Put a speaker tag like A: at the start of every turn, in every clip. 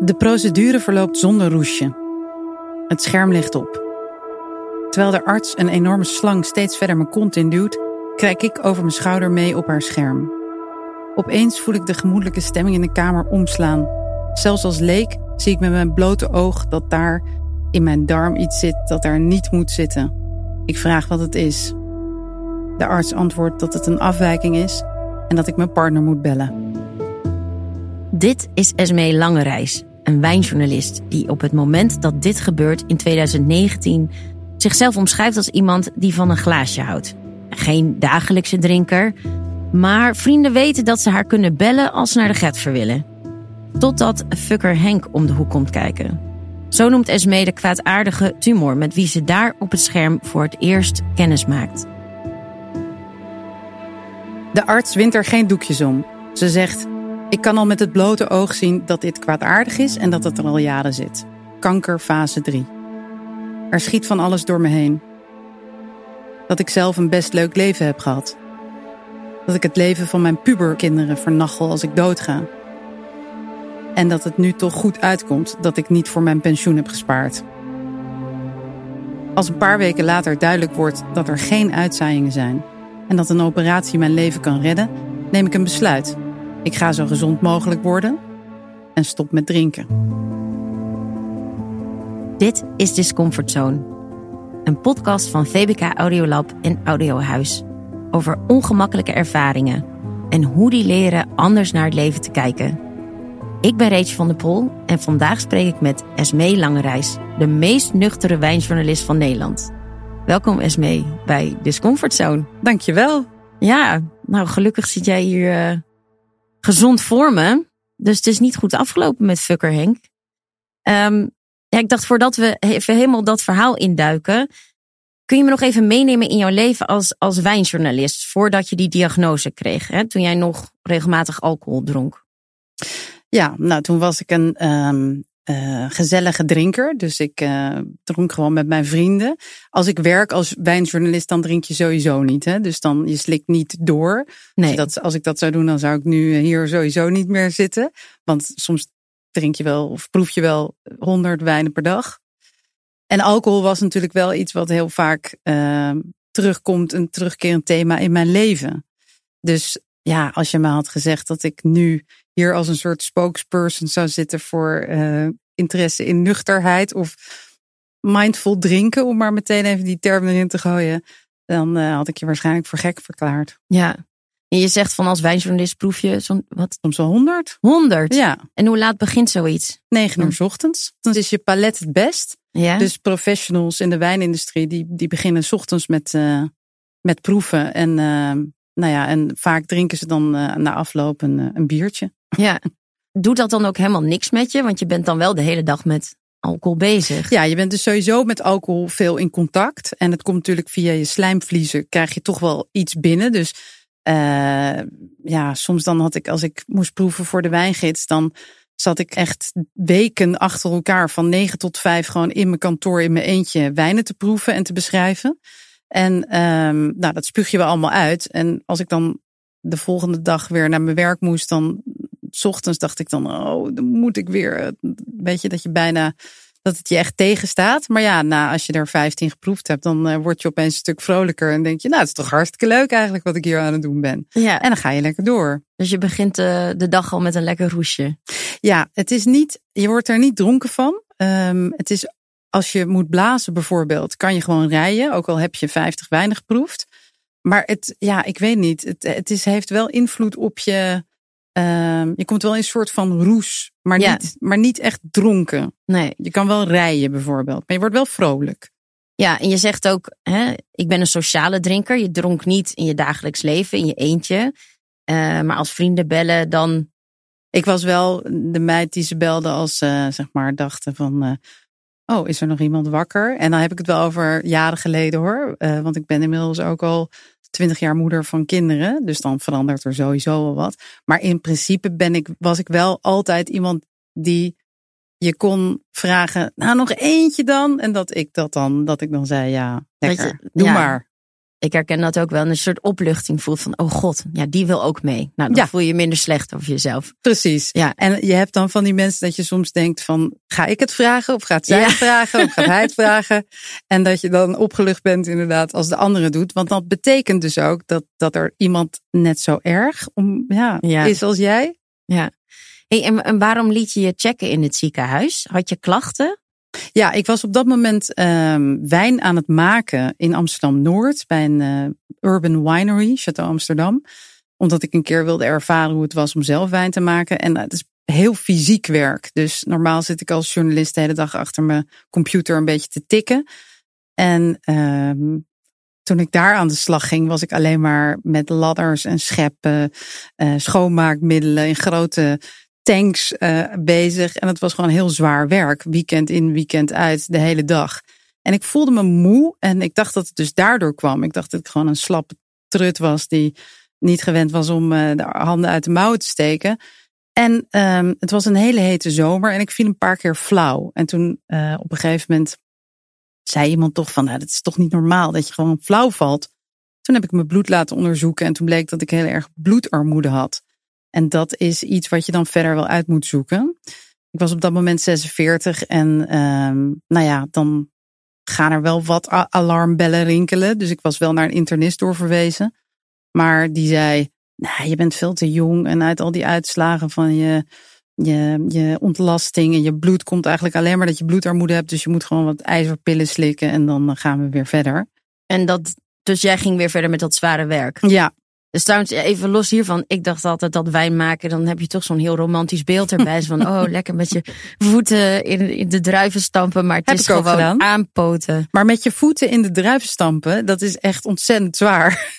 A: De procedure verloopt zonder roesje. Het scherm ligt op. Terwijl de arts een enorme slang steeds verder mijn kont induwt, kijk ik over mijn schouder mee op haar scherm. Opeens voel ik de gemoedelijke stemming in de kamer omslaan. Zelfs als leek zie ik met mijn blote oog dat daar in mijn darm iets zit dat daar niet moet zitten. Ik vraag wat het is. De arts antwoordt dat het een afwijking is en dat ik mijn partner moet bellen.
B: Dit is Esmee Langereis, een wijnjournalist die op het moment dat dit gebeurt in 2019 zichzelf omschrijft als iemand die van een glaasje houdt. Geen dagelijkse drinker, maar vrienden weten dat ze haar kunnen bellen als ze naar de Getver willen. Totdat fucker Henk om de hoek komt kijken. Zo noemt Esmee de kwaadaardige tumor met wie ze daar op het scherm voor het eerst kennis maakt.
A: De arts wint er geen doekjes om. Ze zegt: Ik kan al met het blote oog zien dat dit kwaadaardig is en dat het er al jaren zit. Kanker fase 3. Er schiet van alles door me heen. Dat ik zelf een best leuk leven heb gehad. Dat ik het leven van mijn puberkinderen vernachel als ik doodga. En dat het nu toch goed uitkomt dat ik niet voor mijn pensioen heb gespaard. Als een paar weken later duidelijk wordt dat er geen uitzaaiingen zijn en dat een operatie mijn leven kan redden, neem ik een besluit. Ik ga zo gezond mogelijk worden en stop met drinken.
B: Dit is Discomfort Zone, een podcast van VBK Audiolab en Audiohuis over ongemakkelijke ervaringen en hoe die leren anders naar het leven te kijken. Ik ben Rachel van der Pol en vandaag spreek ik met Esmee Langereis, de meest nuchtere wijnjournalist van Nederland. Welkom Esmee bij Discomfort Zone.
A: Dankjewel.
B: Ja, nou gelukkig zit jij hier uh, gezond voor me. Dus het is niet goed afgelopen met Fucker Henk. Um, ja, ik dacht voordat we even helemaal dat verhaal induiken. Kun je me nog even meenemen in jouw leven als, als wijnjournalist voordat je die diagnose kreeg? Hè? Toen jij nog regelmatig alcohol dronk.
A: Ja, nou toen was ik een um, uh, gezellige drinker. Dus ik uh, dronk gewoon met mijn vrienden. Als ik werk als wijnjournalist, dan drink je sowieso niet. Hè? Dus dan je slikt niet door.
B: Nee.
A: Als, dat, als ik dat zou doen, dan zou ik nu hier sowieso niet meer zitten. Want soms drink je wel of proef je wel honderd wijnen per dag. En alcohol was natuurlijk wel iets wat heel vaak uh, terugkomt, een terugkerend thema in mijn leven. Dus ja, als je me had gezegd dat ik nu hier als een soort spokesperson zou zitten voor uh, interesse in nuchterheid of mindful drinken, om maar meteen even die term erin te gooien, dan uh, had ik je waarschijnlijk voor gek verklaard.
B: Ja. En je zegt van als wijnjournalist proef je zo'n wat?
A: Soms wel honderd.
B: Honderd?
A: Ja.
B: En hoe laat begint zoiets?
A: Negen uur s ochtends. Dan is je palet het best.
B: Ja.
A: Dus professionals in de wijnindustrie die, die beginnen s ochtends met, uh, met proeven. En, nou ja, en vaak drinken ze dan uh, na afloop een, een biertje.
B: Ja. Doet dat dan ook helemaal niks met je? Want je bent dan wel de hele dag met alcohol bezig.
A: Ja, je bent dus sowieso met alcohol veel in contact. En het komt natuurlijk via je slijmvliezen, krijg je toch wel iets binnen. Dus uh, ja, soms dan had ik, als ik moest proeven voor de wijngids, dan zat ik echt weken achter elkaar van negen tot vijf gewoon in mijn kantoor in mijn eentje wijnen te proeven en te beschrijven. En um, nou, dat spuug je wel allemaal uit. En als ik dan de volgende dag weer naar mijn werk moest, dan s ochtends dacht ik dan, oh, dan moet ik weer. Weet je, dat je bijna dat het je echt tegenstaat. Maar ja, nou, als je er 15 geproefd hebt, dan uh, word je opeens een stuk vrolijker. En denk je, nou, het is toch hartstikke leuk eigenlijk wat ik hier aan het doen ben.
B: Ja.
A: En dan ga je lekker door.
B: Dus je begint uh, de dag al met een lekker roesje.
A: Ja, het is niet, je wordt er niet dronken van. Um, het is, als je moet blazen bijvoorbeeld, kan je gewoon rijden. Ook al heb je 50 weinig geproefd. Maar het, ja, ik weet niet. Het, het is, heeft wel invloed op je. Um, je komt wel in een soort van roes, maar,
B: Ja.
A: niet, maar niet echt dronken.
B: Nee.
A: Je kan wel rijden bijvoorbeeld, maar je wordt wel vrolijk.
B: Ja, en je zegt ook, hè, ik ben een sociale drinker. Je dronk niet in je dagelijks leven, in je eentje. Uh, maar als vrienden bellen, dan.
A: Ik was wel de meid die ze belde als ze zeg maar dachten van. Oh, is er nog iemand wakker? En dan heb ik het wel over jaren geleden hoor. Uh, want ik ben inmiddels ook al twintig jaar moeder van kinderen. Dus dan verandert er sowieso wel wat. Maar in principe ben ik, was ik wel altijd iemand die je kon vragen, nou nog eentje dan. En dat ik dat dan, dat ik dan zei, ja, lekker,
B: je,
A: doe
B: ja,
A: maar.
B: Ik herken dat ook wel. Een soort opluchting voelt van, oh god, ja, die wil ook mee. Nou, dan
A: Ja.
B: voel je minder slecht over jezelf.
A: Precies.
B: Ja.
A: En je hebt dan van die mensen dat je soms denkt van, ga ik het vragen? Of gaat zij
B: Ja.
A: het vragen? Of gaat hij het vragen? En dat je dan opgelucht bent inderdaad als de andere doet. Want dat betekent dus ook dat, dat er iemand net zo erg om, ja,
B: Ja.
A: is als jij.
B: Ja. Hey, en, en waarom liet je je checken in het ziekenhuis? Had je klachten?
A: Ja, ik was op dat moment ehm, wijn aan het maken in Amsterdam-Noord bij een eh, urban winery, Chateau Amsterdam. Omdat ik een keer wilde ervaren hoe het was om zelf wijn te maken. En eh, het is heel fysiek werk. Dus normaal zit ik als journalist de hele dag achter mijn computer een beetje te tikken. En ehm, toen ik daar aan de slag ging, was ik alleen maar met ladders en scheppen, eh, schoonmaakmiddelen in grote tanks uh, bezig. En het was gewoon heel zwaar werk. Weekend in, weekend uit, de hele dag. En ik voelde me moe en ik dacht dat het dus daardoor kwam. Ik dacht dat ik gewoon een slappe trut was die niet gewend was om uh, de handen uit de mouwen te steken. En um, het was een hele hete zomer en ik viel een paar keer flauw. En toen uh, op een gegeven moment zei iemand toch van, nou, dat is toch niet normaal dat je gewoon flauw valt. Toen heb ik mijn bloed laten onderzoeken en toen bleek dat ik heel erg bloedarmoede had. En dat is iets wat je dan verder wel uit moet zoeken. Ik was op dat moment 46 en um, nou ja, dan gaan er wel wat alarmbellen rinkelen. Dus ik was wel naar een internist doorverwezen. Maar die zei, nou, je bent veel te jong en uit al die uitslagen van je, je, je ontlasting en je bloed komt eigenlijk alleen maar dat je bloedarmoede hebt. Dus je moet gewoon wat ijzerpillen slikken en dan gaan we weer verder.
B: En dat, dus jij ging weer verder met dat zware werk?
A: Ja,
B: dus trouwens, even los hiervan. Ik dacht altijd dat wijn maken, dan heb je toch zo'n heel romantisch beeld erbij. Van, oh, lekker met je voeten in, in de druiven stampen. Maar het
A: Heb
B: is gewoon
A: gedaan.
B: aanpoten.
A: Maar met je voeten in de druiven stampen, dat is echt ontzettend zwaar.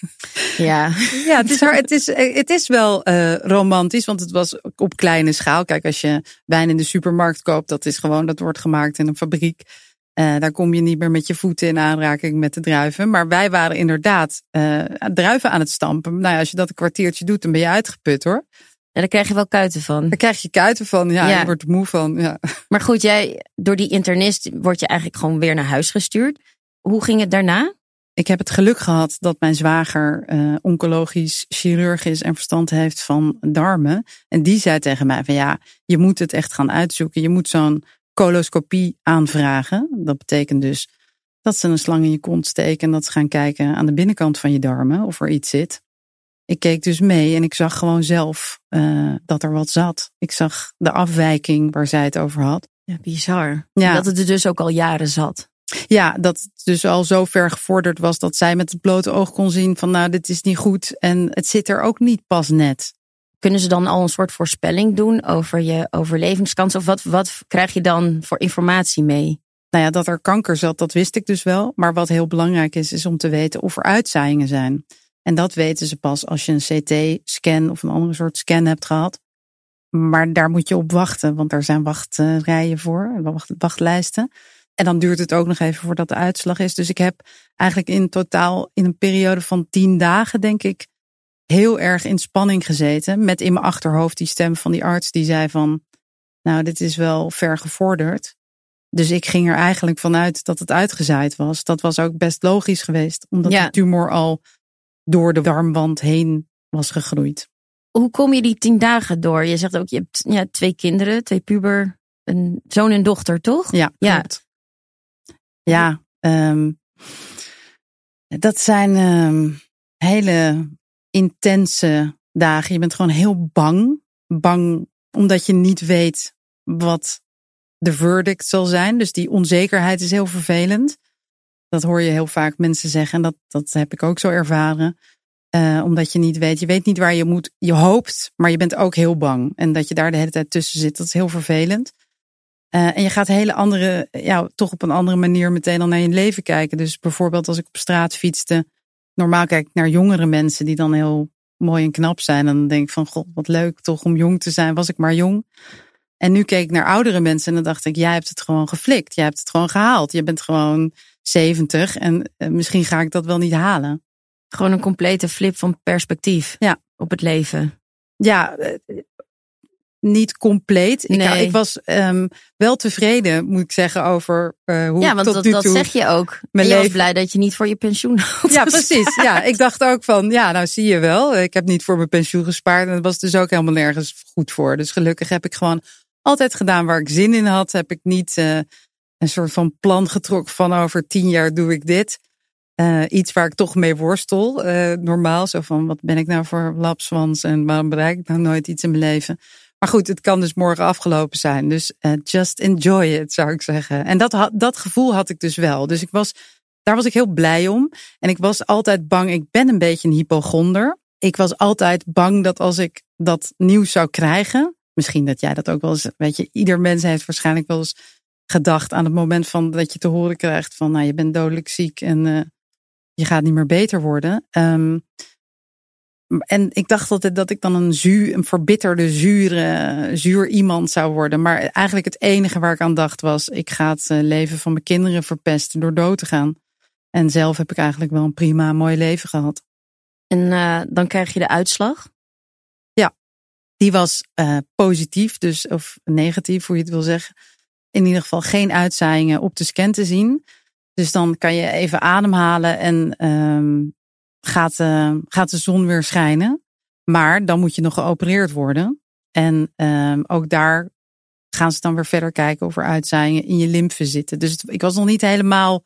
B: Ja.
A: Ja, het is, het is, het is wel uh, romantisch, want het was op kleine schaal. Kijk, als je wijn in de supermarkt koopt, dat is gewoon, dat wordt gemaakt in een fabriek. Uh, daar kom je niet meer met je voeten in aanraking met de druiven. Maar wij waren inderdaad uh, druiven aan het stampen. Nou ja, als je dat een kwartiertje doet, dan ben je uitgeput hoor.
B: Ja, daar krijg je wel kuiten van.
A: Daar krijg je kuiten van, ja.
B: Ja.
A: Je wordt er moe van, ja.
B: Maar goed, jij, door die internist word je eigenlijk gewoon weer naar huis gestuurd. Hoe ging het daarna?
A: Ik heb het geluk gehad dat mijn zwager uh, oncologisch chirurg is en verstand heeft van darmen. En die zei tegen mij van ja, je moet het echt gaan uitzoeken. Je moet zo'n coloscopie aanvragen. Dat betekent dus dat ze een slang in je kont steken en dat ze gaan kijken aan de binnenkant van je darmen of er iets zit. Ik keek dus mee en ik zag gewoon zelf uh, dat er wat zat. Ik zag de afwijking waar zij het over had.
B: Ja, bizar.
A: Ja.
B: Dat het er dus ook al jaren zat.
A: Ja, dat het dus al zo ver gevorderd was dat zij met het blote oog kon zien van nou, dit is niet goed en het zit er ook niet pas net.
B: Kunnen ze dan al een soort voorspelling doen over je overlevingskans? Of wat, wat krijg je dan voor informatie mee?
A: Nou ja, dat er kanker zat, dat wist ik dus wel. Maar wat heel belangrijk is, is om te weten of er uitzaaiingen zijn. En dat weten ze pas als je een CT-scan of een andere soort scan hebt gehad. Maar daar moet je op wachten, want daar zijn wachtrijen voor, wacht, wachtlijsten. En dan duurt het ook nog even voordat de uitslag is. Dus ik heb eigenlijk in totaal in een periode van tien dagen, denk ik, heel erg in spanning gezeten. Met in mijn achterhoofd die stem van die arts die zei van, nou, dit is wel ver gevorderd. Dus ik ging er eigenlijk vanuit dat het uitgezaaid was. Dat was ook best logisch geweest, omdat
B: Ja.
A: de tumor al door de darmwand heen was gegroeid.
B: Hoe kom je die tien dagen door? Je zegt ook, je hebt ja, twee kinderen, twee puber een zoon en dochter, toch?
A: Ja,
B: Ja.
A: klopt. Ja, ehm, dat zijn ehm, hele intense dagen. Je bent gewoon heel bang. Bang omdat je niet weet wat de verdict zal zijn. Dus die onzekerheid is heel vervelend. Dat hoor je heel vaak mensen zeggen. En dat, dat heb ik ook zo ervaren. Eh, omdat je niet weet. Je weet niet waar je moet. Je hoopt, maar je bent ook heel bang. En dat je daar de hele tijd tussen zit, dat is heel vervelend. Eh, en je gaat hele andere, ja, toch op een andere manier meteen al naar je leven kijken. Dus bijvoorbeeld als ik op straat fietste. Normaal kijk ik naar jongere mensen die dan heel mooi en knap zijn. En dan denk ik van, god, wat leuk toch om jong te zijn. Was ik maar jong. En nu keek ik naar oudere mensen en dan dacht ik, jij hebt het gewoon geflikt. Jij hebt het gewoon gehaald. Je bent gewoon 70 en eh, misschien ga ik dat wel niet halen.
B: Gewoon een complete flip van perspectief
A: Ja.
B: op het leven.
A: Ja, eh, niet compleet. Ik,
B: Nee.
A: ik was ehm, wel tevreden, moet ik zeggen, over eh, hoe
B: ja,
A: ik
B: want
A: tot
B: dat,
A: nu
B: dat
A: toe...
B: zeg je ook.
A: mijn
B: en je was blij dat je niet voor je pensioen had.
A: Ja, precies. Ja, ik dacht ook van, ja, nou zie je wel. Ik heb niet voor mijn pensioen gespaard en dat was dus ook helemaal nergens goed voor. Dus gelukkig heb ik gewoon altijd gedaan waar ik zin in had. Heb ik niet eh, een soort van plan getrokken van over tien jaar doe ik dit. Eh, iets waar ik toch mee worstel. normaal, zo van wat ben ik nou voor lapswans en waarom bereik ik nou nooit iets in mijn leven. Maar goed, het kan dus morgen afgelopen zijn. Dus eh, just enjoy it, zou ik zeggen. En dat, dat gevoel had ik dus wel. Dus ik was, daar was ik heel blij om. En ik was altijd bang, ik ben een beetje een hypochonder. Ik was altijd bang dat als ik dat nieuws zou krijgen. Misschien dat jij dat ook wel eens, weet je, ieder mens heeft waarschijnlijk wel eens gedacht aan het moment van dat je te horen krijgt van, nou, je bent dodelijk ziek en eh, je gaat niet meer beter worden. Ehm, en ik dacht altijd dat ik dan een, zuur, een verbitterde, zure, zuur iemand zou worden. Maar eigenlijk het enige waar ik aan dacht was: ik ga het eh, leven van mijn kinderen verpesten door dood te gaan. En zelf heb ik eigenlijk wel een prima, mooi leven gehad.
B: En eh, dan krijg je de uitslag.
A: Die was eh, positief, dus of negatief, hoe je het wil zeggen. In ieder geval geen uitzaaiingen op de scan te zien. Dus dan kan je even ademhalen en ehm, gaat, eh, gaat de zon weer schijnen. Maar dan moet je nog geopereerd worden. En ehm, ook daar gaan ze dan weer verder kijken of er uitzaaiingen in je lymfe zitten. Dus ik was nog niet helemaal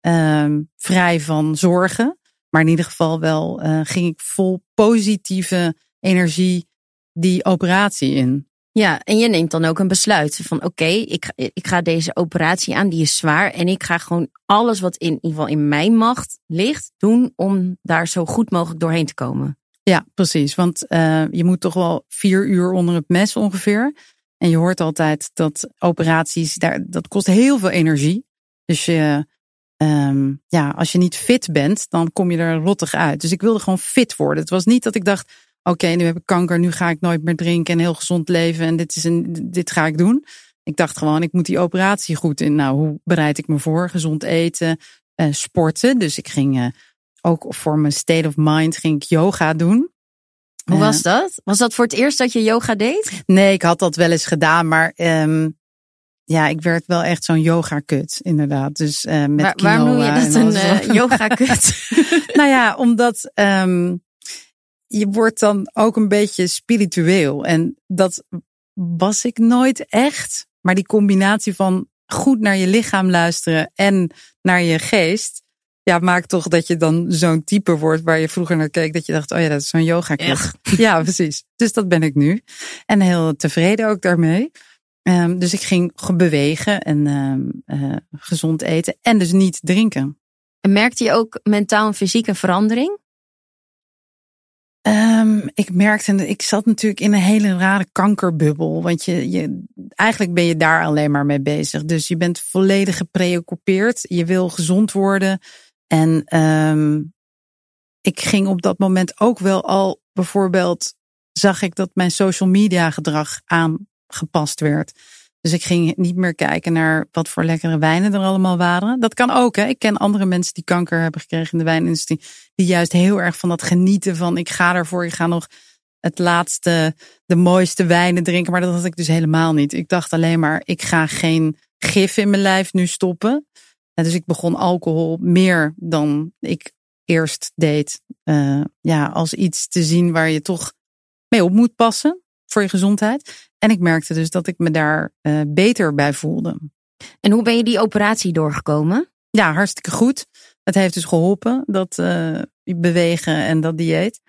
A: ehm, vrij van zorgen. Maar in ieder geval wel eh, ging ik vol positieve energie die operatie in.
B: Ja, en je neemt dan ook een besluit van oké, ik, ik ga deze operatie aan, die is zwaar. En ik ga gewoon alles wat in, in ieder geval in mijn macht ligt doen om daar zo goed mogelijk doorheen te komen.
A: Ja, precies. Want eh, je moet toch wel vier uur onder het mes ongeveer. En je hoort altijd dat operaties, daar, dat kost heel veel energie. Dus je, ehm, ja, als je niet fit bent, dan kom je er rottig uit. Dus ik wilde gewoon fit worden. Het was niet dat ik dacht, oké, nu heb ik kanker, nu ga ik nooit meer drinken en heel gezond leven en dit, is een, dit ga ik doen. Ik dacht gewoon, ik moet die operatie goed in. Nou, hoe bereid ik me voor? Gezond eten, eh, sporten. Dus ik ging eh, ook voor mijn state of mind ging ik yoga doen.
B: Hoe
A: Eh,
B: was dat? Was dat voor het eerst dat je yoga deed?
A: Nee, ik had dat wel eens gedaan, maar ehm, ja, ik werd wel echt zo'n yoga kut, inderdaad. Dus eh, met
B: Waar, waarom noem je dat
A: en
B: een eh, yoga kut?
A: nou ja, omdat ehm, je wordt dan ook een beetje spiritueel. En dat was ik nooit echt. Maar die combinatie van goed naar je lichaam luisteren en naar je geest. Ja, maakt toch dat je dan zo'n type wordt waar je vroeger naar keek. Dat je dacht, oh ja, dat is zo'n yoga? Ja, precies. Dus dat ben ik nu. En heel tevreden ook daarmee. Ehm, dus ik ging ge- bewegen en ehm, eh, gezond eten. En dus niet drinken.
B: En merkte je ook mentaal en fysiek een verandering?
A: Ehm, ik merkte, ik zat natuurlijk in een hele rare kankerbubbel. Want je, je, eigenlijk ben je daar alleen maar mee bezig. Dus je bent volledig gepreoccupeerd. Je wil gezond worden. En ehm, ik ging op dat moment ook wel al, bijvoorbeeld, zag ik dat mijn social media gedrag aangepast werd. Dus ik ging niet meer kijken naar wat voor lekkere wijnen er allemaal waren. Dat kan ook, hè. Ik ken andere mensen die kanker hebben gekregen in de wijnindustrie. Die juist heel erg van dat genieten van ik ga ervoor, ik ga nog het laatste, de mooiste wijnen drinken. Maar dat had ik dus helemaal niet. Ik dacht alleen maar, ik ga geen gif in mijn lijf nu stoppen. En dus ik begon alcohol meer dan ik eerst deed. eh, ja, als iets te zien waar je toch mee op moet passen. Voor je gezondheid. En ik merkte dus dat ik me daar uh, beter bij voelde.
B: En hoe ben je die operatie doorgekomen?
A: Ja, hartstikke goed. Het heeft dus geholpen, dat uh, bewegen en dat dieet.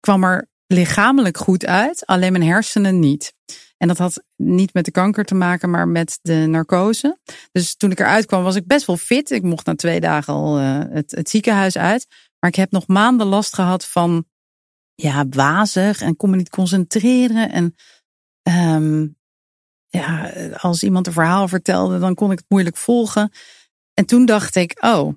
A: Kwam er lichamelijk goed uit, alleen mijn hersenen niet. En dat had niet met de kanker te maken, maar met de narcose. Dus toen ik eruit kwam, was ik best wel fit. Ik mocht na twee dagen al uh, het, het ziekenhuis uit. Maar ik heb nog maanden last gehad van ja, wazig en kon me niet concentreren. En um, ja, als iemand een verhaal vertelde, dan kon ik het moeilijk volgen. En toen dacht ik, oh,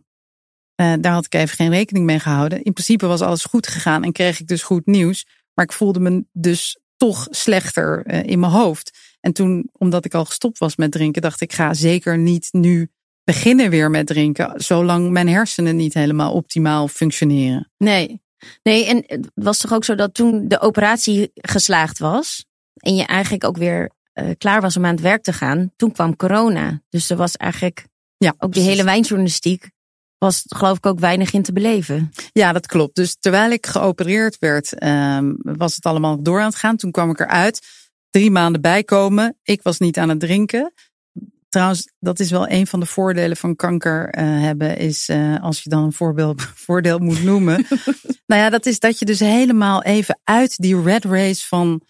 A: uh, daar had ik even geen rekening mee gehouden. In principe was alles goed gegaan en kreeg ik dus goed nieuws. Maar ik voelde me dus toch slechter uh, in mijn hoofd. En toen, omdat ik al gestopt was met drinken, dacht ik, ga zeker niet nu beginnen weer met drinken, zolang mijn hersenen niet helemaal optimaal functioneren.
B: Nee, nee, en het was toch ook zo dat toen de operatie geslaagd was en je eigenlijk ook weer uh, klaar was om aan het werk te gaan, toen kwam corona. Dus er was eigenlijk ja, ook die hele wijnjournalistiek was geloof ik ook weinig in te beleven.
A: Ja, dat klopt. Dus terwijl ik geopereerd werd, um, was het allemaal door aan het gaan. Toen kwam ik eruit. Drie maanden bijkomen. Ik was niet aan het drinken. Trouwens, dat is wel een van de voordelen van kanker uh, hebben, is uh, als je dan een voorbeeld, voordeel moet noemen. nou ja, dat is dat je dus helemaal even uit die red race van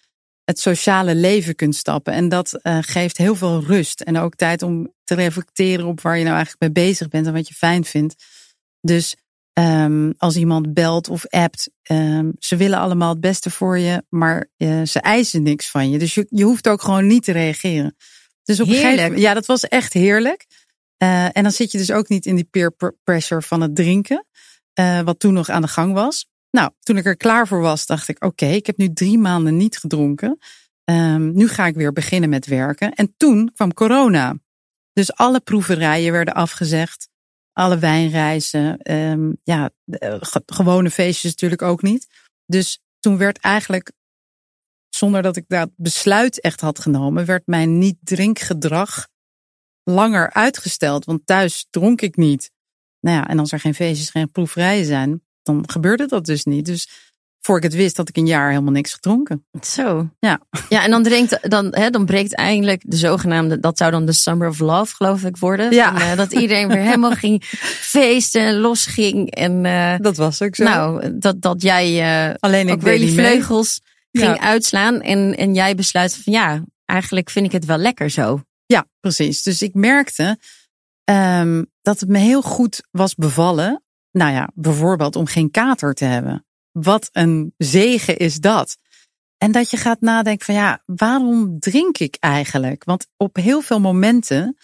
A: het sociale leven kunt stappen. En dat uh, geeft heel veel rust. En ook tijd om te reflecteren op waar je nou eigenlijk mee bezig bent en wat je fijn vindt. Dus um, als iemand belt of appt, um, ze willen allemaal het beste voor je, maar ze eisen niks van je. Dus je, je hoeft ook gewoon niet te reageren. Dus op heerlijk. een gegeven ja, dat was echt heerlijk. Uh, en dan zit je dus ook niet in die peer pressure van het drinken, uh, wat toen nog aan de gang was. Nou, toen ik er klaar voor was, dacht ik: oké, okay, ik heb nu drie maanden niet gedronken. Um, nu ga ik weer beginnen met werken. En toen kwam corona. Dus alle proeverijen werden afgezegd. Alle wijnreizen. Um, ja, gewone feestjes natuurlijk ook niet. Dus toen werd eigenlijk, zonder dat ik dat besluit echt had genomen, werd mijn niet-drinkgedrag langer uitgesteld. Want thuis dronk ik niet. Nou ja, en als er geen feestjes, geen proeverijen zijn, dan gebeurde dat dus niet. Dus voor ik het wist, had ik een jaar helemaal niks gedronken.
B: Zo. Ja. Ja, en dan, drinkt, dan, hè, dan breekt eindelijk de zogenaamde, dat zou dan de Summer of Love, geloof ik, worden. Ja. En, uh, dat iedereen weer helemaal ging feesten en losging. En, uh,
A: dat was ook zo.
B: Nou, dat, dat jij uh, Alleen ik weer je vleugels mee. Ging ja. uitslaan. En, en jij besluit van ja, eigenlijk vind ik het wel lekker zo.
A: Ja, precies. Dus ik merkte um, dat het me heel goed was bevallen nou ja, bijvoorbeeld om geen kater te hebben. Wat een zegen is dat. En dat je gaat nadenken van ja, waarom drink ik eigenlijk? Want op heel veel momenten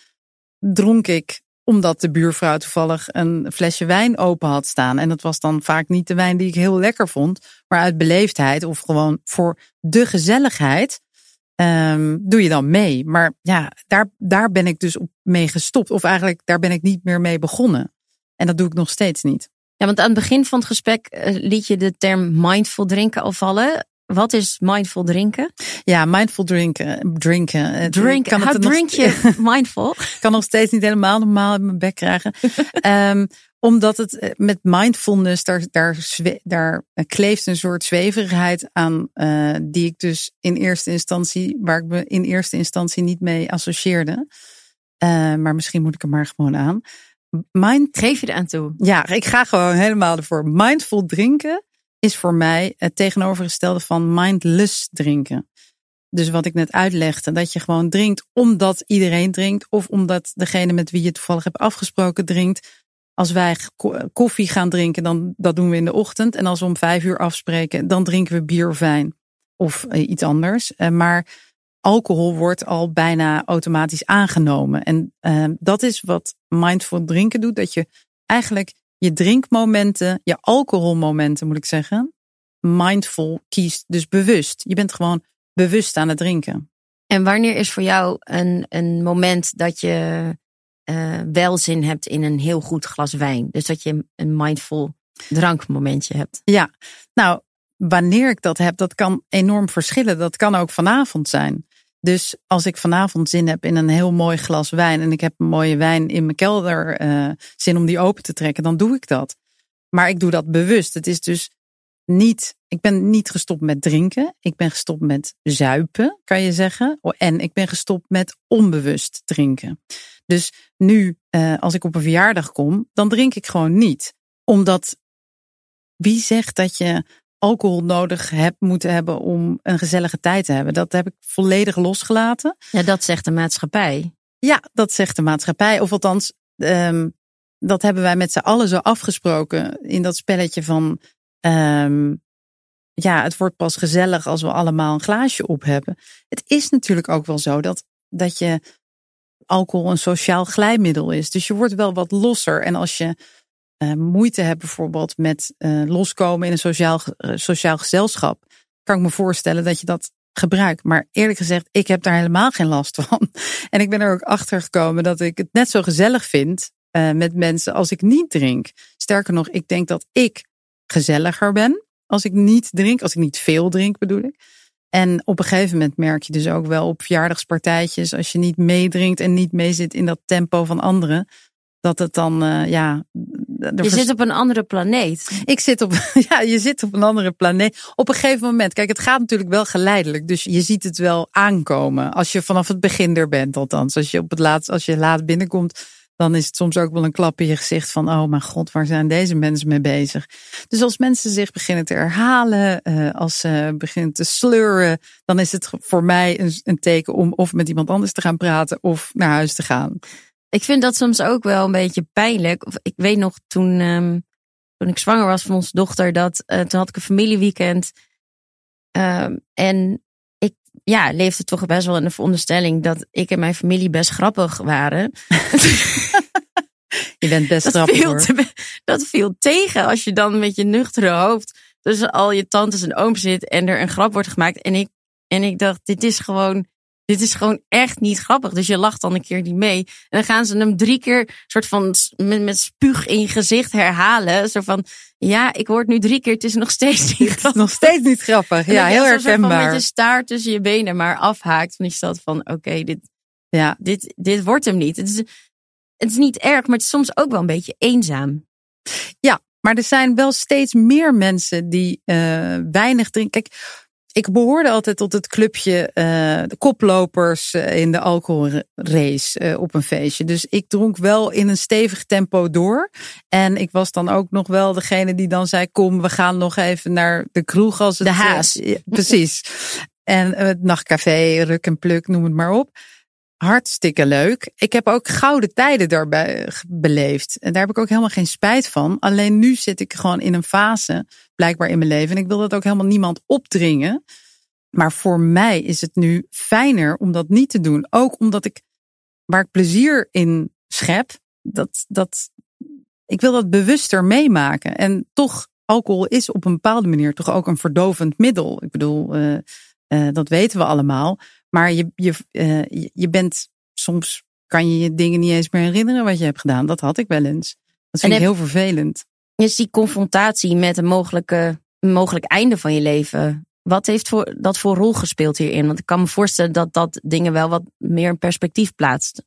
A: dronk ik omdat de buurvrouw toevallig een flesje wijn open had staan. En dat was dan vaak niet de wijn die ik heel lekker vond, maar uit beleefdheid of gewoon voor de gezelligheid um, doe je dan mee. Maar ja, daar, daar ben ik dus op mee gestopt. Of eigenlijk daar ben ik niet meer mee begonnen. En dat doe ik nog steeds niet.
B: Ja, want aan het begin van het gesprek eh, liet je de term mindful drinken al vallen. Wat is mindful drinken?
A: Ja, mindful drinken. Drinken.
B: Eh, Drink, kan how drink je mindful?
A: kan nog steeds niet helemaal normaal in mijn bek krijgen. um, omdat het eh, met mindfulness, daar, daar, daar kleeft een soort zweverigheid aan. Uh, die ik dus in eerste instantie, waar ik me in eerste instantie niet mee associeerde. Uh, maar misschien moet ik er maar gewoon aan.
B: Mind... Geef je er aan toe?
A: Ja, ik ga gewoon helemaal ervoor. Mindful drinken is voor mij het tegenovergestelde van mindless drinken. Dus wat ik net uitlegde, dat je gewoon drinkt omdat iedereen drinkt. Of omdat degene met wie je toevallig hebt afgesproken drinkt. Als wij koffie gaan drinken, dan dat doen we in de ochtend. En als we om vijf uur afspreken, dan drinken we bier of wijn. Of eh, iets anders. Eh, maar alcohol wordt al bijna automatisch aangenomen. En uh, dat is wat mindful drinken doet. Dat je eigenlijk je drinkmomenten, je alcoholmomenten moet ik zeggen, mindful kiest. Dus bewust. Je bent gewoon bewust aan het drinken.
B: En wanneer is voor jou een, een moment dat je uh, wel zin hebt in een heel goed glas wijn? Dus dat je een mindful drankmomentje hebt.
A: Ja, nou, wanneer ik dat heb, dat kan enorm verschillen. Dat kan ook vanavond zijn. Dus als ik vanavond zin heb in een heel mooi glas wijn en ik heb een mooie wijn in mijn kelder uh, zin om die open te trekken, dan doe ik dat. Maar ik doe dat bewust. Het is dus niet, ik ben niet gestopt met drinken. Ik ben gestopt met zuipen, kan je zeggen. En ik ben gestopt met onbewust drinken. Dus nu, uh, als ik op een verjaardag kom, dan drink ik gewoon niet. Omdat wie zegt dat je alcohol nodig hebt moeten hebben om een gezellige tijd te hebben? Dat heb ik volledig losgelaten.
B: Ja, dat zegt de maatschappij.
A: Ja, dat zegt de maatschappij. Of althans, um, dat hebben wij met z'n allen zo afgesproken in dat spelletje van. Um, ja, het wordt pas gezellig als we allemaal een glaasje op hebben. Het is natuurlijk ook wel zo dat, dat je alcohol een sociaal glijmiddel is. Dus je wordt wel wat losser. En als je moeite hebt bijvoorbeeld met uh, loskomen in een sociaal, uh, sociaal gezelschap, kan ik me voorstellen dat je dat gebruikt. Maar eerlijk gezegd, ik heb daar helemaal geen last van. En ik ben er ook achter gekomen dat ik het net zo gezellig vind met mensen als ik niet drink. Sterker nog, ik denk dat ik gezelliger ben als ik niet drink, als ik niet veel drink bedoel ik. En op een gegeven moment merk je dus ook wel op verjaardagspartijtjes, als je niet meedrinkt en niet meezit in dat tempo van anderen, dat het dan, ja.
B: Je zit op een andere planeet.
A: Ik zit op, ja, je zit op een andere planeet. Op een gegeven moment, kijk, het gaat natuurlijk wel geleidelijk. Dus je ziet het wel aankomen. Als je vanaf het begin er bent, althans. Als je op het laatst, als je laat binnenkomt, dan is het soms ook wel een klap in je gezicht van, oh mijn god, waar zijn deze mensen mee bezig? Dus als mensen zich beginnen te herhalen, uh, als ze beginnen te sleuren, dan is het voor mij een, teken om of met iemand anders te gaan praten of naar huis te gaan.
B: Ik vind dat soms ook wel een beetje pijnlijk. Ik weet nog toen, um, toen ik zwanger was van onze dochter, dat uh, toen had ik een familieweekend. Um, en ja, leefde toch best wel in de veronderstelling dat ik en mijn familie best grappig waren.
A: je bent best dat grappig. Viel
B: te, dat viel tegen als je dan met je nuchtere hoofd tussen al je tantes en ooms zit en er een grap wordt gemaakt. En ik, en ik dacht, dit is gewoon dit is gewoon echt niet grappig. Dus je lacht dan een keer niet mee. En dan gaan ze hem drie keer soort van met, met spuug in je gezicht herhalen. Zo van, ja, ik hoor nu drie keer, het is nog steeds niet grappig.
A: nog steeds niet grappig. Ja, heel herkenbaar.
B: Met je staart tussen je benen maar afhaakt. Van die stad van, oké, okay, dit, ja. dit, dit wordt hem niet. Het is, het is niet erg, maar het is soms ook wel een beetje eenzaam.
A: Ja, maar er zijn wel steeds meer mensen die uh, weinig drinken. Kijk, ik behoorde altijd tot het clubje uh, de koplopers uh, in de alcoholrace uh, op een feestje. Dus ik dronk wel in een stevig tempo door. En ik was dan ook nog wel degene die dan zei: Kom, we gaan nog even naar de kroeg als het.
B: De haas.
A: precies. En het nachtcafé, ruk en pluk, noem het maar op. Hartstikke leuk. Ik heb ook gouden tijden daarbij beleefd. En daar heb ik ook helemaal geen spijt van. Alleen nu zit ik gewoon in een fase, blijkbaar in mijn leven. En ik wil dat ook helemaal niemand opdringen. Maar voor mij is het nu fijner om dat niet te doen. Ook omdat ik, waar ik plezier in schep, dat, dat, ik wil dat bewuster meemaken. En toch, alcohol is op een bepaalde manier toch ook een verdovend middel. Ik bedoel, uh, uh, dat weten we allemaal. Maar je, je, uh, je bent soms kan je je dingen niet eens meer herinneren wat je hebt gedaan. Dat had ik wel eens. Dat vind ik heel vervelend.
B: Is die confrontatie met een mogelijke, een mogelijk einde van je leven. Wat heeft voor, dat voor rol gespeeld hierin? Want ik kan me voorstellen dat dat dingen wel wat meer in perspectief plaatst.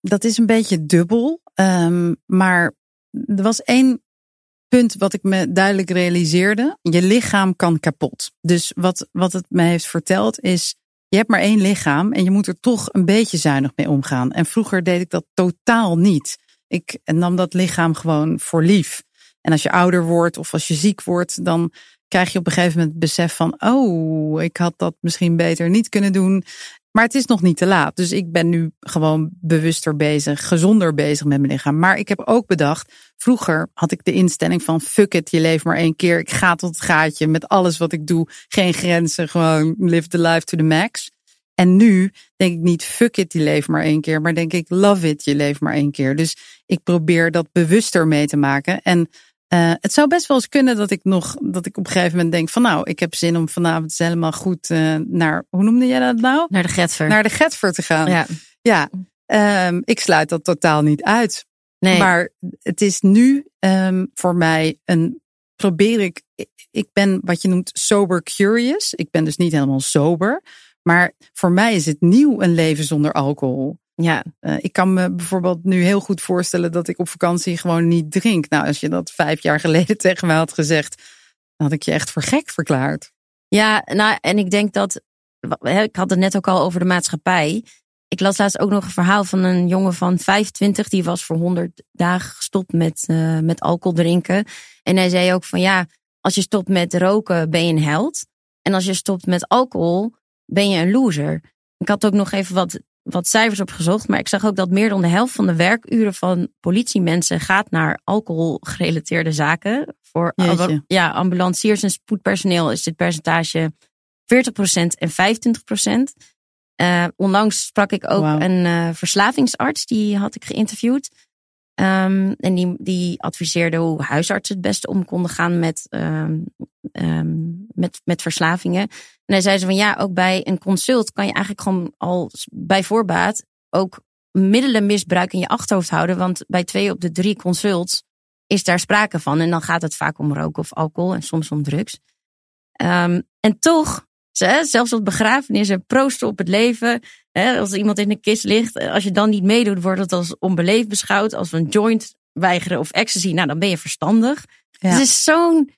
A: Dat is een beetje dubbel. Um, maar er was één punt wat ik me duidelijk realiseerde. Je lichaam kan kapot. Dus wat, wat het mij heeft verteld is je hebt maar één lichaam en je moet er toch een beetje zuinig mee omgaan. En vroeger deed ik dat totaal niet. Ik nam dat lichaam gewoon voor lief. En als je ouder wordt of als je ziek wordt, dan krijg je op een gegeven moment het besef van, oh, ik had dat misschien beter niet kunnen doen. Maar het is nog niet te laat. Dus ik ben nu gewoon bewuster bezig, gezonder bezig met mijn lichaam. Maar ik heb ook bedacht, vroeger had ik de instelling van fuck it, je leeft maar één keer. Ik ga tot het gaatje met alles wat ik doe. Geen grenzen, gewoon live the life to the max. En nu denk ik niet fuck it, je leeft maar één keer. Maar denk ik love it, je leeft maar één keer. Dus ik probeer dat bewuster mee te maken. En uh, het zou best wel eens kunnen dat ik nog, dat ik op een gegeven moment denk van nou, ik heb zin om vanavond helemaal goed uh, naar, hoe noemde jij dat nou?
B: Naar de Getver.
A: Naar de Getver te gaan. Ja. Ja. Um, ik sluit dat totaal niet uit. Nee. Maar het is nu um, voor mij een, probeer ik, ik ben wat je noemt sober curious. Ik ben dus niet helemaal sober. Maar voor mij is het nieuw een leven zonder alcohol. Ja, uh, ik kan me bijvoorbeeld nu heel goed voorstellen dat ik op vakantie gewoon niet drink. Nou, als je dat vijf jaar geleden tegen mij had gezegd, had ik je echt voor gek verklaard.
B: Ja, nou, en ik denk dat. Ik had het net ook al over de maatschappij. Ik las laatst ook nog een verhaal van een jongen van 25. Die was voor 100 dagen gestopt met, uh, met alcohol drinken. En hij zei ook van ja, als je stopt met roken ben je een held. En als je stopt met alcohol ben je een loser. Ik had ook nog even wat, wat cijfers opgezocht. Maar ik zag ook dat meer dan de helft van de werkuren van politiemensen gaat naar alcoholgerelateerde zaken. Voor ja, ambulanciers en spoedpersoneel is dit percentage 40% en 25%. Uh, onlangs sprak ik ook een uh, verslavingsarts, die had ik geïnterviewd. Um, en die, die adviseerde hoe huisartsen het beste om konden gaan met, um, um, met, met verslavingen. En hij zei ze van ja, ook bij een consult kan je eigenlijk gewoon al bij voorbaat ook middelenmisbruik in je achterhoofd houden. Want bij twee op de drie consults is daar sprake van. En dan gaat het vaak om roken of alcohol en soms om drugs. en toch zelfs op begrafenissen proosten op het leven. Als iemand in de kist ligt, als je dan niet meedoet, wordt het als onbeleefd beschouwd. Als we een joint weigeren of ecstasy, nou dan ben je verstandig. Het is zo'n,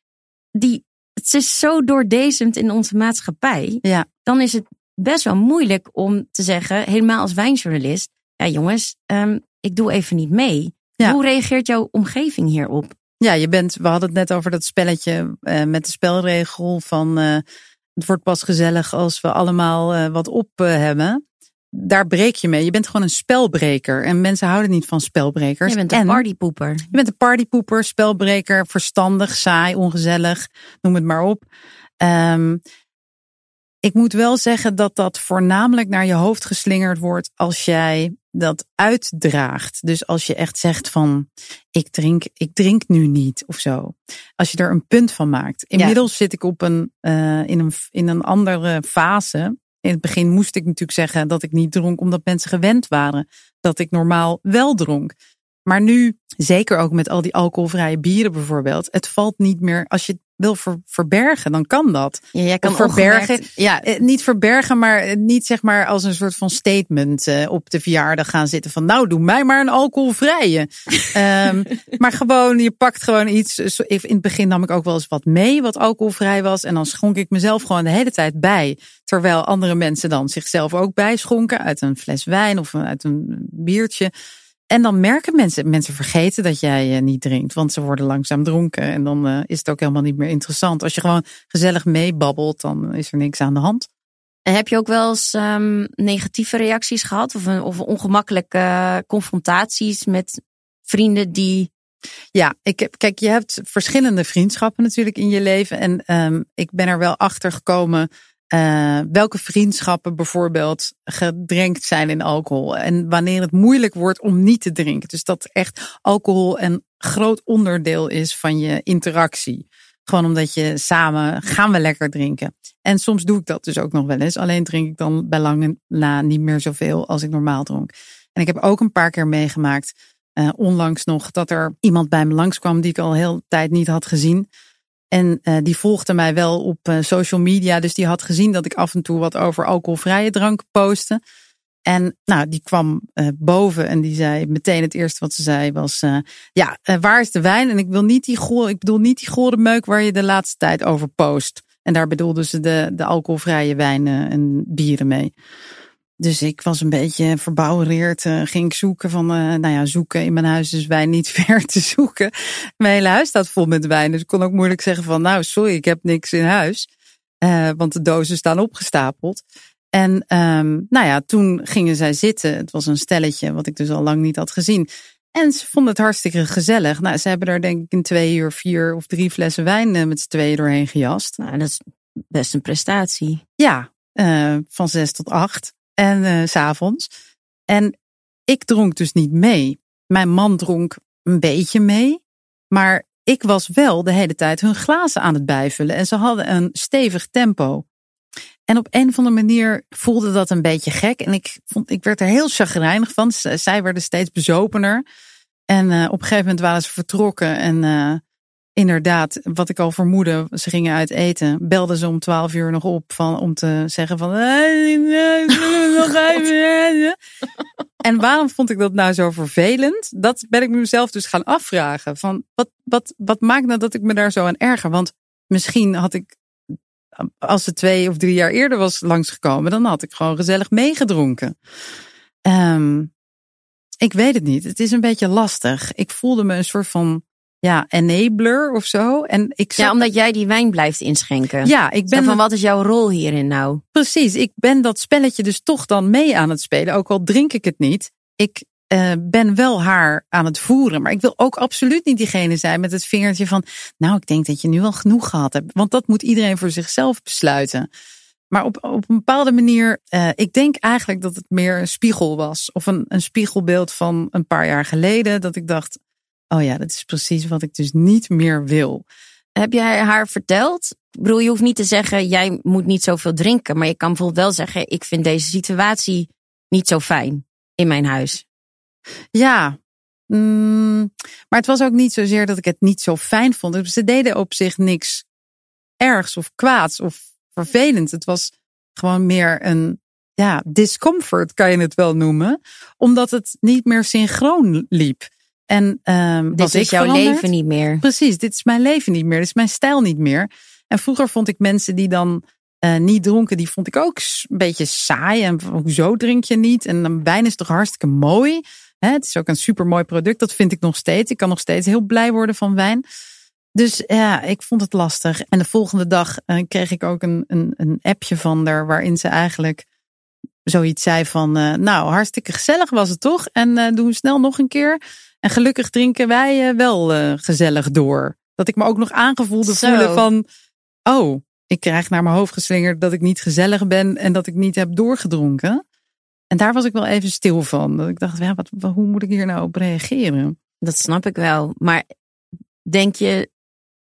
B: die, het is zo doordezemd in onze maatschappij.
A: Ja.
B: Dan is het best wel moeilijk om te zeggen, helemaal als wijnjournalist. Ja jongens, um, ik doe even niet mee. Hoe reageert jouw omgeving hierop?
A: Ja, je bent, we hadden het net over dat spelletje uh, met de spelregel van uh, het wordt pas gezellig als we allemaal uh, wat op uh, hebben. Daar breek je mee. Je bent gewoon een spelbreker. En mensen houden niet van spelbrekers.
B: Je bent een partypoeper. Je
A: bent een partypoeper, spelbreker, verstandig, saai, ongezellig. Noem het maar op. Um, ik moet wel zeggen dat dat voornamelijk naar je hoofd geslingerd wordt als jij dat uitdraagt. Dus als je echt zegt van ik drink, ik drink nu niet of zo. Als je er een punt van maakt. Inmiddels zit ik op een, uh, in een in een andere fase. In het begin moest ik natuurlijk zeggen dat ik niet dronk omdat mensen gewend waren dat ik normaal wel dronk. Maar nu, zeker ook met al die alcoholvrije bieren bijvoorbeeld, het valt niet meer als je wil verbergen, dan kan dat.
B: Ja, jij kan
A: verbergen. Ja, eh, niet verbergen, maar eh, niet zeg maar als een soort van statement uh, op de verjaardag gaan zitten van nou, doe mij maar een alcoholvrije. um, maar gewoon, je pakt gewoon iets. In het begin nam ik ook wel eens wat mee wat alcoholvrij was. En dan schonk ik mezelf gewoon de hele tijd bij. Terwijl andere mensen dan zichzelf ook bijschonken uit een fles wijn of uit een biertje. En dan merken mensen, mensen vergeten dat jij eh, niet drinkt, want ze worden langzaam dronken. En dan uh, is het ook helemaal niet meer interessant. Als je gewoon gezellig meebabbelt, dan is er niks aan de hand.
B: En heb je ook wel eens um, negatieve reacties gehad of, een, of ongemakkelijke confrontaties met vrienden die.
A: Ja, ik heb, kijk, je hebt verschillende vriendschappen natuurlijk in je leven. En um, ik ben er wel achter gekomen uh, welke vriendschappen bijvoorbeeld gedrenkt zijn in alcohol. En wanneer het moeilijk wordt om niet te drinken. Dus dat echt alcohol een groot onderdeel is van je interactie. Gewoon omdat je samen gaan we lekker drinken. En soms doe ik dat dus ook nog wel eens. Alleen drink ik dan bij lange na niet meer zoveel als ik normaal dronk. En ik heb ook een paar keer meegemaakt, uh, onlangs nog, dat er iemand bij me langskwam die ik al heel tijd niet had gezien. En uh, die volgde mij wel op uh, social media. Dus die had gezien dat ik af en toe wat over alcoholvrije drank postte. En nou, die kwam uh, boven en die zei meteen het eerste wat ze zei was: Ja, waar is de wijn? En ik wil niet die goor, ik bedoel niet die gore meuk waar je de laatste tijd over post. En daar bedoelde ze de, de alcoholvrije wijnen en bieren mee. Dus ik was een beetje verbouwereerd. Uh, ging ik zoeken van, uh, nou ja, zoeken in mijn huis is wijn niet ver te zoeken. Mijn hele huis staat vol met wijn. Dus ik kon ook moeilijk zeggen van, nou sorry, ik heb niks in huis. Uh, want de dozen staan opgestapeld. En um, nou ja, toen gingen zij zitten. Het was een stelletje wat ik dus al lang niet had gezien. En ze vonden het hartstikke gezellig. Nou, ze hebben daar denk ik in twee uur vier of drie flessen wijn met z'n tweeën doorheen gejast.
B: Nou, dat is best een prestatie.
A: Ja, van zes tot acht en uh, s s'avonds. En ik dronk dus niet mee. Mijn man dronk een beetje mee. Maar ik was wel de hele tijd hun glazen aan het bijvullen. En ze hadden een stevig tempo. En op een of andere manier voelde dat een beetje gek. En ik, vond, ik werd er heel chagrijnig van. Zij werden steeds bezopener. En uh, op een gegeven moment waren ze vertrokken. En uh, inderdaad, wat ik al vermoedde, ze gingen uit eten. Belden ze om twaalf uur nog op van, om te zeggen van... en waarom vond ik dat nou zo vervelend? Dat ben ik mezelf dus gaan afvragen. Van, wat, wat, wat maakt nou dat ik me daar zo aan erger? Want misschien had ik, als ze twee of drie jaar eerder was langsgekomen, dan had ik gewoon gezellig meegedronken. Ehm, ik weet het niet. Het is een beetje lastig. Ik voelde me een soort van ja, enabler of zo. En ik
B: Ja, omdat jij die wijn blijft inschenken.
A: Ja, ik ben
B: Zo van wat is jouw rol hierin nou?
A: Precies, ik ben dat spelletje dus toch dan mee aan het spelen, ook al drink ik het niet. Ik uh, ben wel haar aan het voeren, maar ik wil ook absoluut niet diegene zijn met het vingertje van, nou, ik denk dat je nu wel genoeg gehad hebt, want dat moet iedereen voor zichzelf besluiten. Maar op, op een bepaalde manier, uh, ik denk eigenlijk dat het meer een spiegel was. Of een, een spiegelbeeld van een paar jaar geleden. Dat ik dacht, oh ja, dat is precies wat ik dus niet meer wil.
B: Heb jij haar verteld? Ik bedoel, je hoeft niet te zeggen, jij moet niet zoveel drinken. Maar je kan bijvoorbeeld wel zeggen, ik vind deze situatie niet zo fijn in mijn huis.
A: Ja, mm, maar het was ook niet zozeer dat ik het niet zo fijn vond. Dus ze deden op zich niks ergs of kwaads of vervelend. Het was gewoon meer een ja, discomfort, kan je het wel noemen. Omdat het niet meer synchroon liep. En um,
B: dit is jouw
A: veranderd?
B: leven niet meer.
A: Precies, dit is mijn leven niet meer. Dit is mijn stijl niet meer. En vroeger vond ik mensen die dan uh, niet dronken, die vond ik ook een beetje saai. En hoezo drink je niet? En een wijn is toch hartstikke mooi. Hè, het is ook een super mooi product. Dat vind ik nog steeds. Ik kan nog steeds heel blij worden van wijn. Dus ja, ik vond het lastig. En de volgende dag uh, kreeg ik ook een, een, een appje van haar waarin ze eigenlijk zoiets zei van, uh, nou, hartstikke gezellig was het toch? En uh, doen we snel nog een keer. En gelukkig drinken wij uh, wel gezellig door. Dat ik me ook nog aangevoelde
B: Zo.
A: voelen van, oh, ik krijg naar mijn hoofd geslingerd dat ik niet gezellig ben en dat ik niet heb doorgedronken. En daar was ik wel even stil van. Dat ik dacht, ja, wat, hoe moet ik hier nou op reageren?
B: Dat snap ik wel. Maar denk je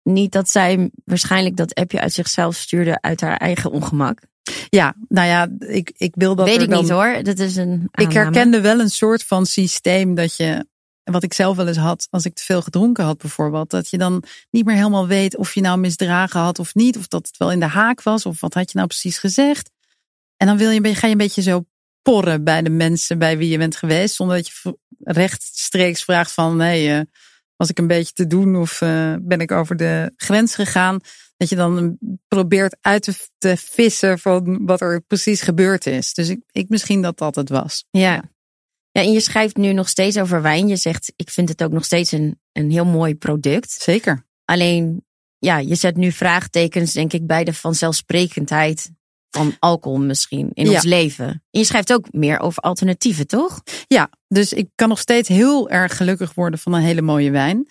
B: niet dat zij waarschijnlijk dat appje uit zichzelf stuurde uit haar eigen ongemak?
A: Ja, nou ja, ik, ik wil dat.
B: Weet ik
A: dan,
B: niet hoor. Dat is een.
A: Ik herkende wel een soort van systeem dat je. Wat ik zelf wel eens had als ik te veel gedronken had, bijvoorbeeld. Dat je dan niet meer helemaal weet of je nou misdragen had of niet. Of dat het wel in de haak was. Of wat had je nou precies gezegd. En dan wil je, ga je een beetje zo porren bij de mensen bij wie je bent geweest. Zonder dat je rechtstreeks vraagt van nee, uh, was ik een beetje te doen of uh, ben ik over de grens gegaan. Dat je dan probeert uit te, te, vissen van wat er precies gebeurd is. Dus ik, ik misschien dat dat het was.
B: Ja. Ja, en je schrijft nu nog steeds over wijn. Je zegt, ik vind het ook nog steeds een, een heel mooi product.
A: Zeker.
B: Alleen, ja, je zet nu vraagtekens, denk ik, bij de vanzelfsprekendheid van alcohol misschien in
A: Ja.
B: ons leven. En je schrijft ook meer over alternatieven, toch?
A: Ja, dus ik kan nog steeds heel erg gelukkig worden van een hele mooie wijn.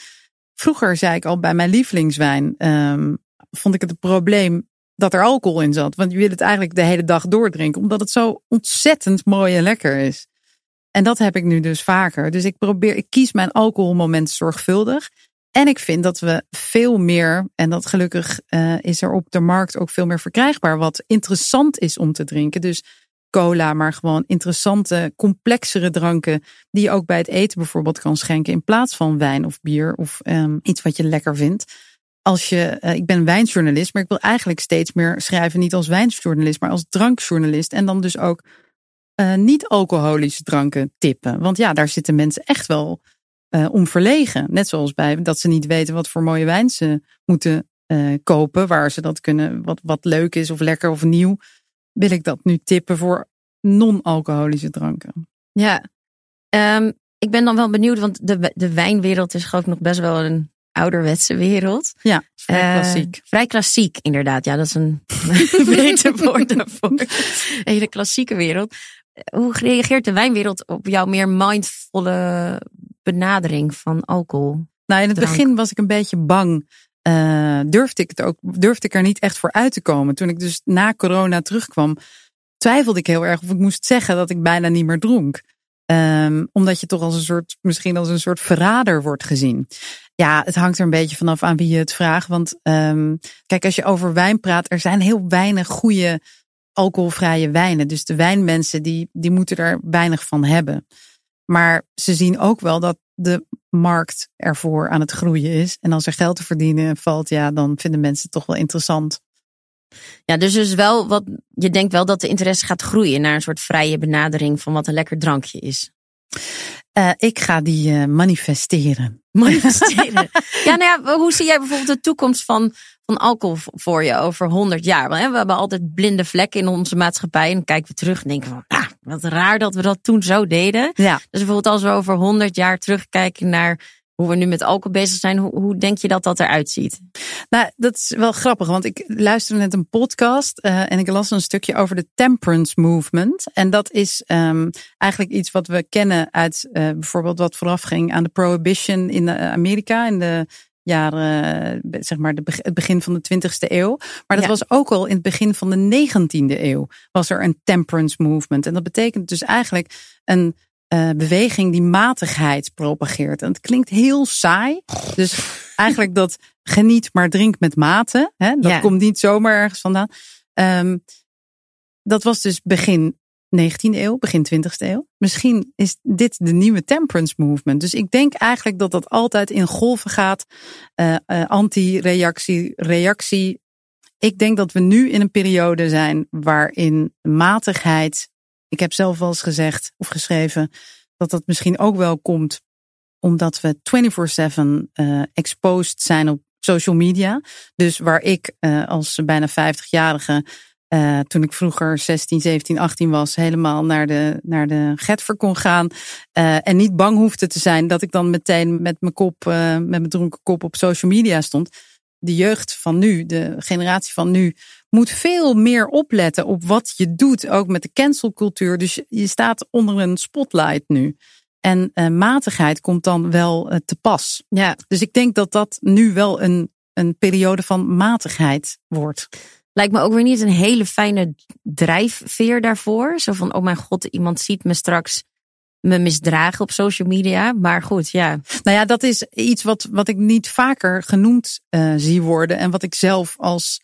A: Vroeger zei ik al bij mijn lievelingswijn, ehm, vond ik het een probleem dat er alcohol in zat. Want je wil het eigenlijk de hele dag doordrinken, omdat het zo ontzettend mooi en lekker is. En dat heb ik nu dus vaker. Dus ik probeer, ik kies mijn alcoholmomenten zorgvuldig. En ik vind dat we veel meer, en dat gelukkig uh, is er op de markt ook veel meer verkrijgbaar, wat interessant is om te drinken. Dus cola, maar gewoon interessante, complexere dranken die je ook bij het eten bijvoorbeeld kan schenken in plaats van wijn of bier of um, iets wat je lekker vindt. Als je, uh, ik ben wijnjournalist, maar ik wil eigenlijk steeds meer schrijven niet als wijnjournalist, maar als drankjournalist en dan dus ook uh, niet-alcoholische dranken tippen. Want ja, daar zitten mensen echt wel uh, om verlegen. Net zoals bij dat ze niet weten wat voor mooie wijn ze moeten uh, kopen, waar ze dat kunnen, wat, wat leuk is of lekker of nieuw. Wil ik dat nu tippen voor non-alcoholische dranken?
B: Ja, um, ik ben dan wel benieuwd, want de, de wijnwereld is geloof ik nog best wel een ouderwetse wereld.
A: Ja, vrij klassiek.
B: Uh, vrij klassiek, inderdaad. Ja, dat is een beter woord daarvoor. Een hele klassieke wereld. Hoe reageert de wijnwereld op jouw meer mindvolle benadering van alcohol?
A: Nou, in het
B: drank?
A: begin was ik een beetje bang. Uh, durfde ik het ook, durfde ik er niet echt voor uit te komen. Toen ik dus na corona terugkwam, twijfelde ik heel erg of ik moest zeggen dat ik bijna niet meer dronk. Um, omdat je toch als een soort, misschien als een soort verrader wordt gezien. Ja, het hangt er een beetje vanaf aan wie je het vraagt. Want um, kijk, als je over wijn praat, er zijn heel weinig goede alcoholvrije wijnen. Dus de wijnmensen die, die moeten er weinig van hebben. Maar ze zien ook wel dat de markt ervoor aan het groeien is. En als er geld te verdienen valt, ja, dan vinden mensen toch wel interessant.
B: Ja, dus dus wel wat je denkt wel dat de interesse gaat groeien naar een soort vrije benadering van wat een lekker drankje is.
A: Uh, ik ga die uh, manifesteren.
B: Manifesteren. ja, nou ja, hoe zie jij bijvoorbeeld de toekomst van, van alcohol voor je over 100 jaar? Want, hè, we hebben altijd blinde vlekken in onze maatschappij. En dan kijken we terug en denken van, ah, wat raar dat we dat toen zo deden.
A: Ja.
B: Dus bijvoorbeeld als we over 100 jaar terugkijken naar hoe we nu met alcohol bezig zijn, hoe, hoe denk je dat dat eruit ziet?
A: Nou, dat is wel grappig, want ik luisterde net een podcast uh, en ik las een stukje over de temperance movement. En dat is um, eigenlijk iets wat we kennen uit uh, bijvoorbeeld wat vooraf ging aan de prohibition in Amerika in de jaren, zeg maar, de, het begin van de 20ste eeuw. Maar dat ja. was ook al in het begin van de 19e eeuw, was er een temperance movement. En dat betekent dus eigenlijk een uh, beweging die matigheid propageert. En het klinkt heel saai. Dus eigenlijk dat geniet maar drink met mate. Hè? Dat
B: Ja.
A: komt niet zomaar ergens vandaan. Um, dat was dus begin 19e eeuw, begin 20e eeuw. Misschien is dit de nieuwe temperance movement. Dus ik denk eigenlijk dat dat altijd in golven gaat. Uh, uh, anti-reactie, reactie. Ik denk dat we nu in een periode zijn waarin matigheid ik heb zelf wel eens gezegd of geschreven dat dat misschien ook wel komt omdat we 24/7 uh, exposed zijn op social media. Dus waar ik uh, als bijna 50-jarige uh, toen ik vroeger 16, 17, 18 was, helemaal naar de, naar de Getver kon gaan. En niet bang hoefde te zijn dat ik dan meteen met mijn kop, met mijn dronken kop op social media stond. De jeugd van nu, de generatie van nu, moet veel meer opletten op wat je doet, ook met de cancelcultuur. Dus je staat onder een spotlight nu. En uh, matigheid komt dan wel uh, te pas.
B: Ja.
A: Dus ik denk dat dat nu wel een, een periode van matigheid wordt.
B: Lijkt me ook weer niet een hele fijne drijfveer daarvoor. Zo van, oh mijn god, iemand ziet me straks me misdragen op social media. Maar goed, ja.
A: Nou ja, dat is iets wat, wat ik niet vaker genoemd uh, zie worden. En wat ik zelf als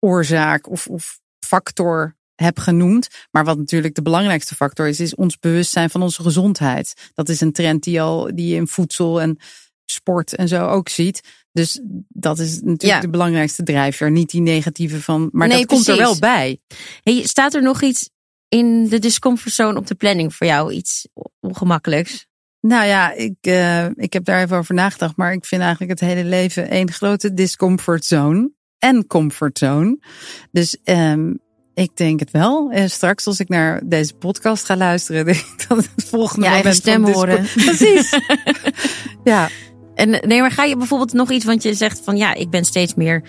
A: oorzaak of, of factor heb genoemd. Maar wat natuurlijk de belangrijkste factor is, is ons bewustzijn van onze gezondheid. Dat is een trend die, al, die je in voedsel en sport en zo ook ziet. Dus dat is natuurlijk
B: Ja.
A: de belangrijkste drijfveer. Niet die negatieve van. Maar
B: Nee,
A: dat komt er wel bij.
B: Hey, staat er nog iets in de discomfortzone op de planning voor jou? Iets ongemakkelijks?
A: Nou ja, ik, uh, ik heb daar even over nagedacht. Maar ik vind eigenlijk het hele leven één grote discomfortzone. En comfortzone. Dus um, ik denk het wel. En straks als ik naar deze podcast ga luisteren, denk ik dat het volgende moment
B: stem horen.
A: Precies. ja.
B: En nee, maar ga je bijvoorbeeld nog iets, want je zegt van ja, ik ben steeds meer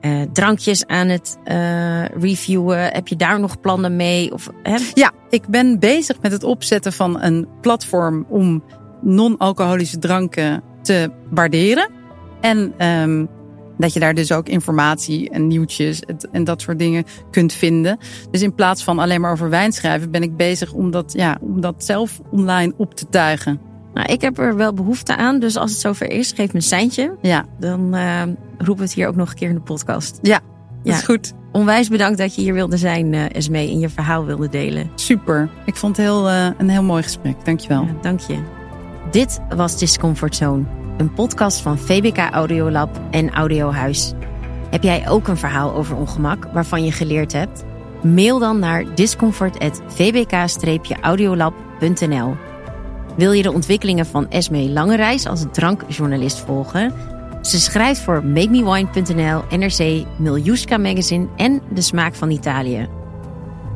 B: uh, drankjes aan het uh, reviewen. Heb je daar nog plannen mee? Of, hè?
A: ja, ik ben bezig met het opzetten van een platform om non-alcoholische dranken te waarderen. En um, dat je daar dus ook informatie en nieuwtjes en dat soort dingen kunt vinden. Dus in plaats van alleen maar over wijn schrijven, ben ik bezig om dat, ja, om dat zelf online op te tuigen.
B: Nou, ik heb er wel behoefte aan, dus als het zover is, geef me een seintje.
A: Ja,
B: Dan uh, roepen we het hier ook nog een keer in de podcast.
A: ja dat
B: Ja.
A: is goed.
B: Onwijs bedankt dat je hier wilde zijn, uh, en je verhaal wilde delen.
A: Super. Ik vond het heel, uh, een heel mooi gesprek. Dankjewel.
B: Ja, dank je. Dit was Discomfort Zone, een podcast van VBK Audiolab en Audiohuis. Heb jij ook een verhaal over ongemak waarvan je geleerd hebt? Mail dan naar discomfort.vbk-audiolab.nl. Wil je de ontwikkelingen van Esme Langereis als drankjournalist volgen? Ze schrijft voor MakeMeWine.nl, NRC, Miljuska Magazine en De Smaak van Italië.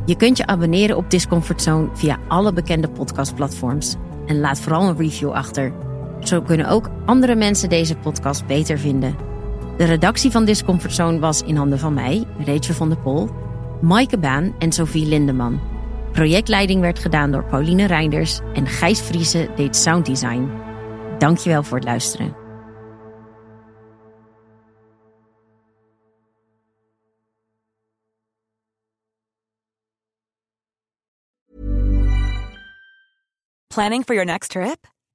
B: Je kunt je abonneren op Discomfort Zone via alle bekende podcastplatforms. En laat vooral een review achter. Zo kunnen ook andere mensen deze podcast beter vinden. De redactie van Discomfort Zone was in handen van mij, Rachel van der Pol, Maaike Baan en Sophie Lindeman. Projectleiding werd gedaan door Pauline Reinders en Gijs Vriese deed sounddesign. Dankjewel voor het luisteren.
C: Planning for your next trip?